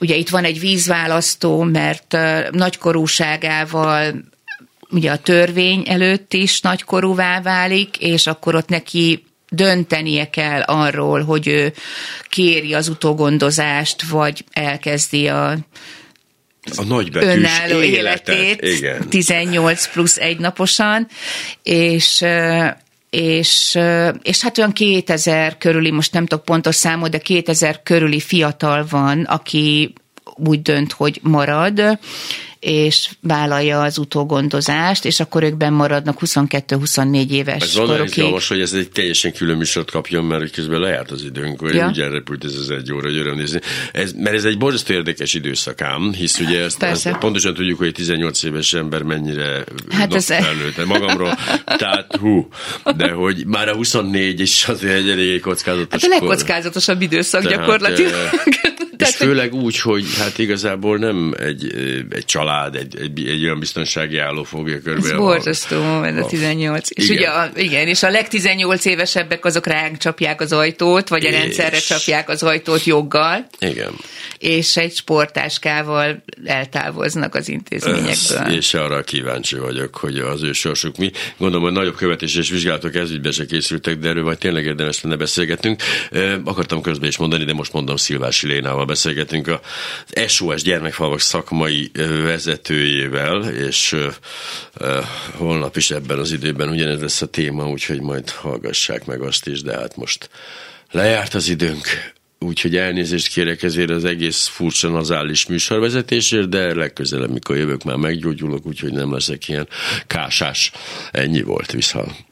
ugye itt van egy vízválasztó, mert nagykorúságával ugye a törvény előtt is nagykorúvá válik, és akkor ott neki döntenie kell arról, hogy ő kéri az utógondozást, vagy elkezdi a A nagybetűs önálló életet. életét, Igen. 18 plusz egy naposan, és és, és hát olyan 2000 körüli, most nem tudok pontos számot, de 2000 körüli fiatal van, aki úgy dönt, hogy marad, és vállalja az utógondozást, és akkor ők benn maradnak 22-24 éves Ez korokig. izgalmas, hogy ez egy teljesen külön műsort kapjon, mert közben lejárt az időnk, hogy Ja. úgy elrepült ez az egy óra, hogy öröm nézni. Ez, mert ez egy borzasztó érdekes időszakám, hisz ugye ezt, Persze. ezt pontosan tudjuk, hogy egy 18 éves ember mennyire Hát ez- felnőtt magamról, tehát hú, de hogy már a 24 is azért egy eléggé kockázatos Hát a legkockázatosabb időszak Tehát, gyakorlatilag. És Tehát, hogy- főleg úgy, hogy hát igazából nem egy, egy család, egy, egy, egy olyan biztonsági álló fogja körbe. Ez a- borzasztó, ez a a- 18. És Igen. ugye, a, igen, és a leg 18 évesebbek azok ránk csapják az ajtót, vagy a És- rendszerre csapják az ajtót joggal, Igen. és egy sportáskával eltávoznak az intézményekből. És arra kíváncsi vagyok, hogy az ő sorsuk mi. Gondolom, hogy nagyobb követés és vizsgálatok ezügyben se készültek, de erről majd tényleg érdemes lenne beszélgetnünk. Akartam közben is mondani, de most mondom Szilvási Lénával beszélgetünk az SOS gyermekfalvak szakmai vezetőjével, és holnap is ebben az időben ugyanez lesz a téma, úgyhogy majd hallgassák meg azt is, de hát most lejárt az időnk. Úgyhogy elnézést kérek ezért az egész furcsa nazális műsorvezetésért, de legközelebb, mikor jövök, már meggyógyulok, úgyhogy nem leszek ilyen kásás. Ennyi volt, viszont.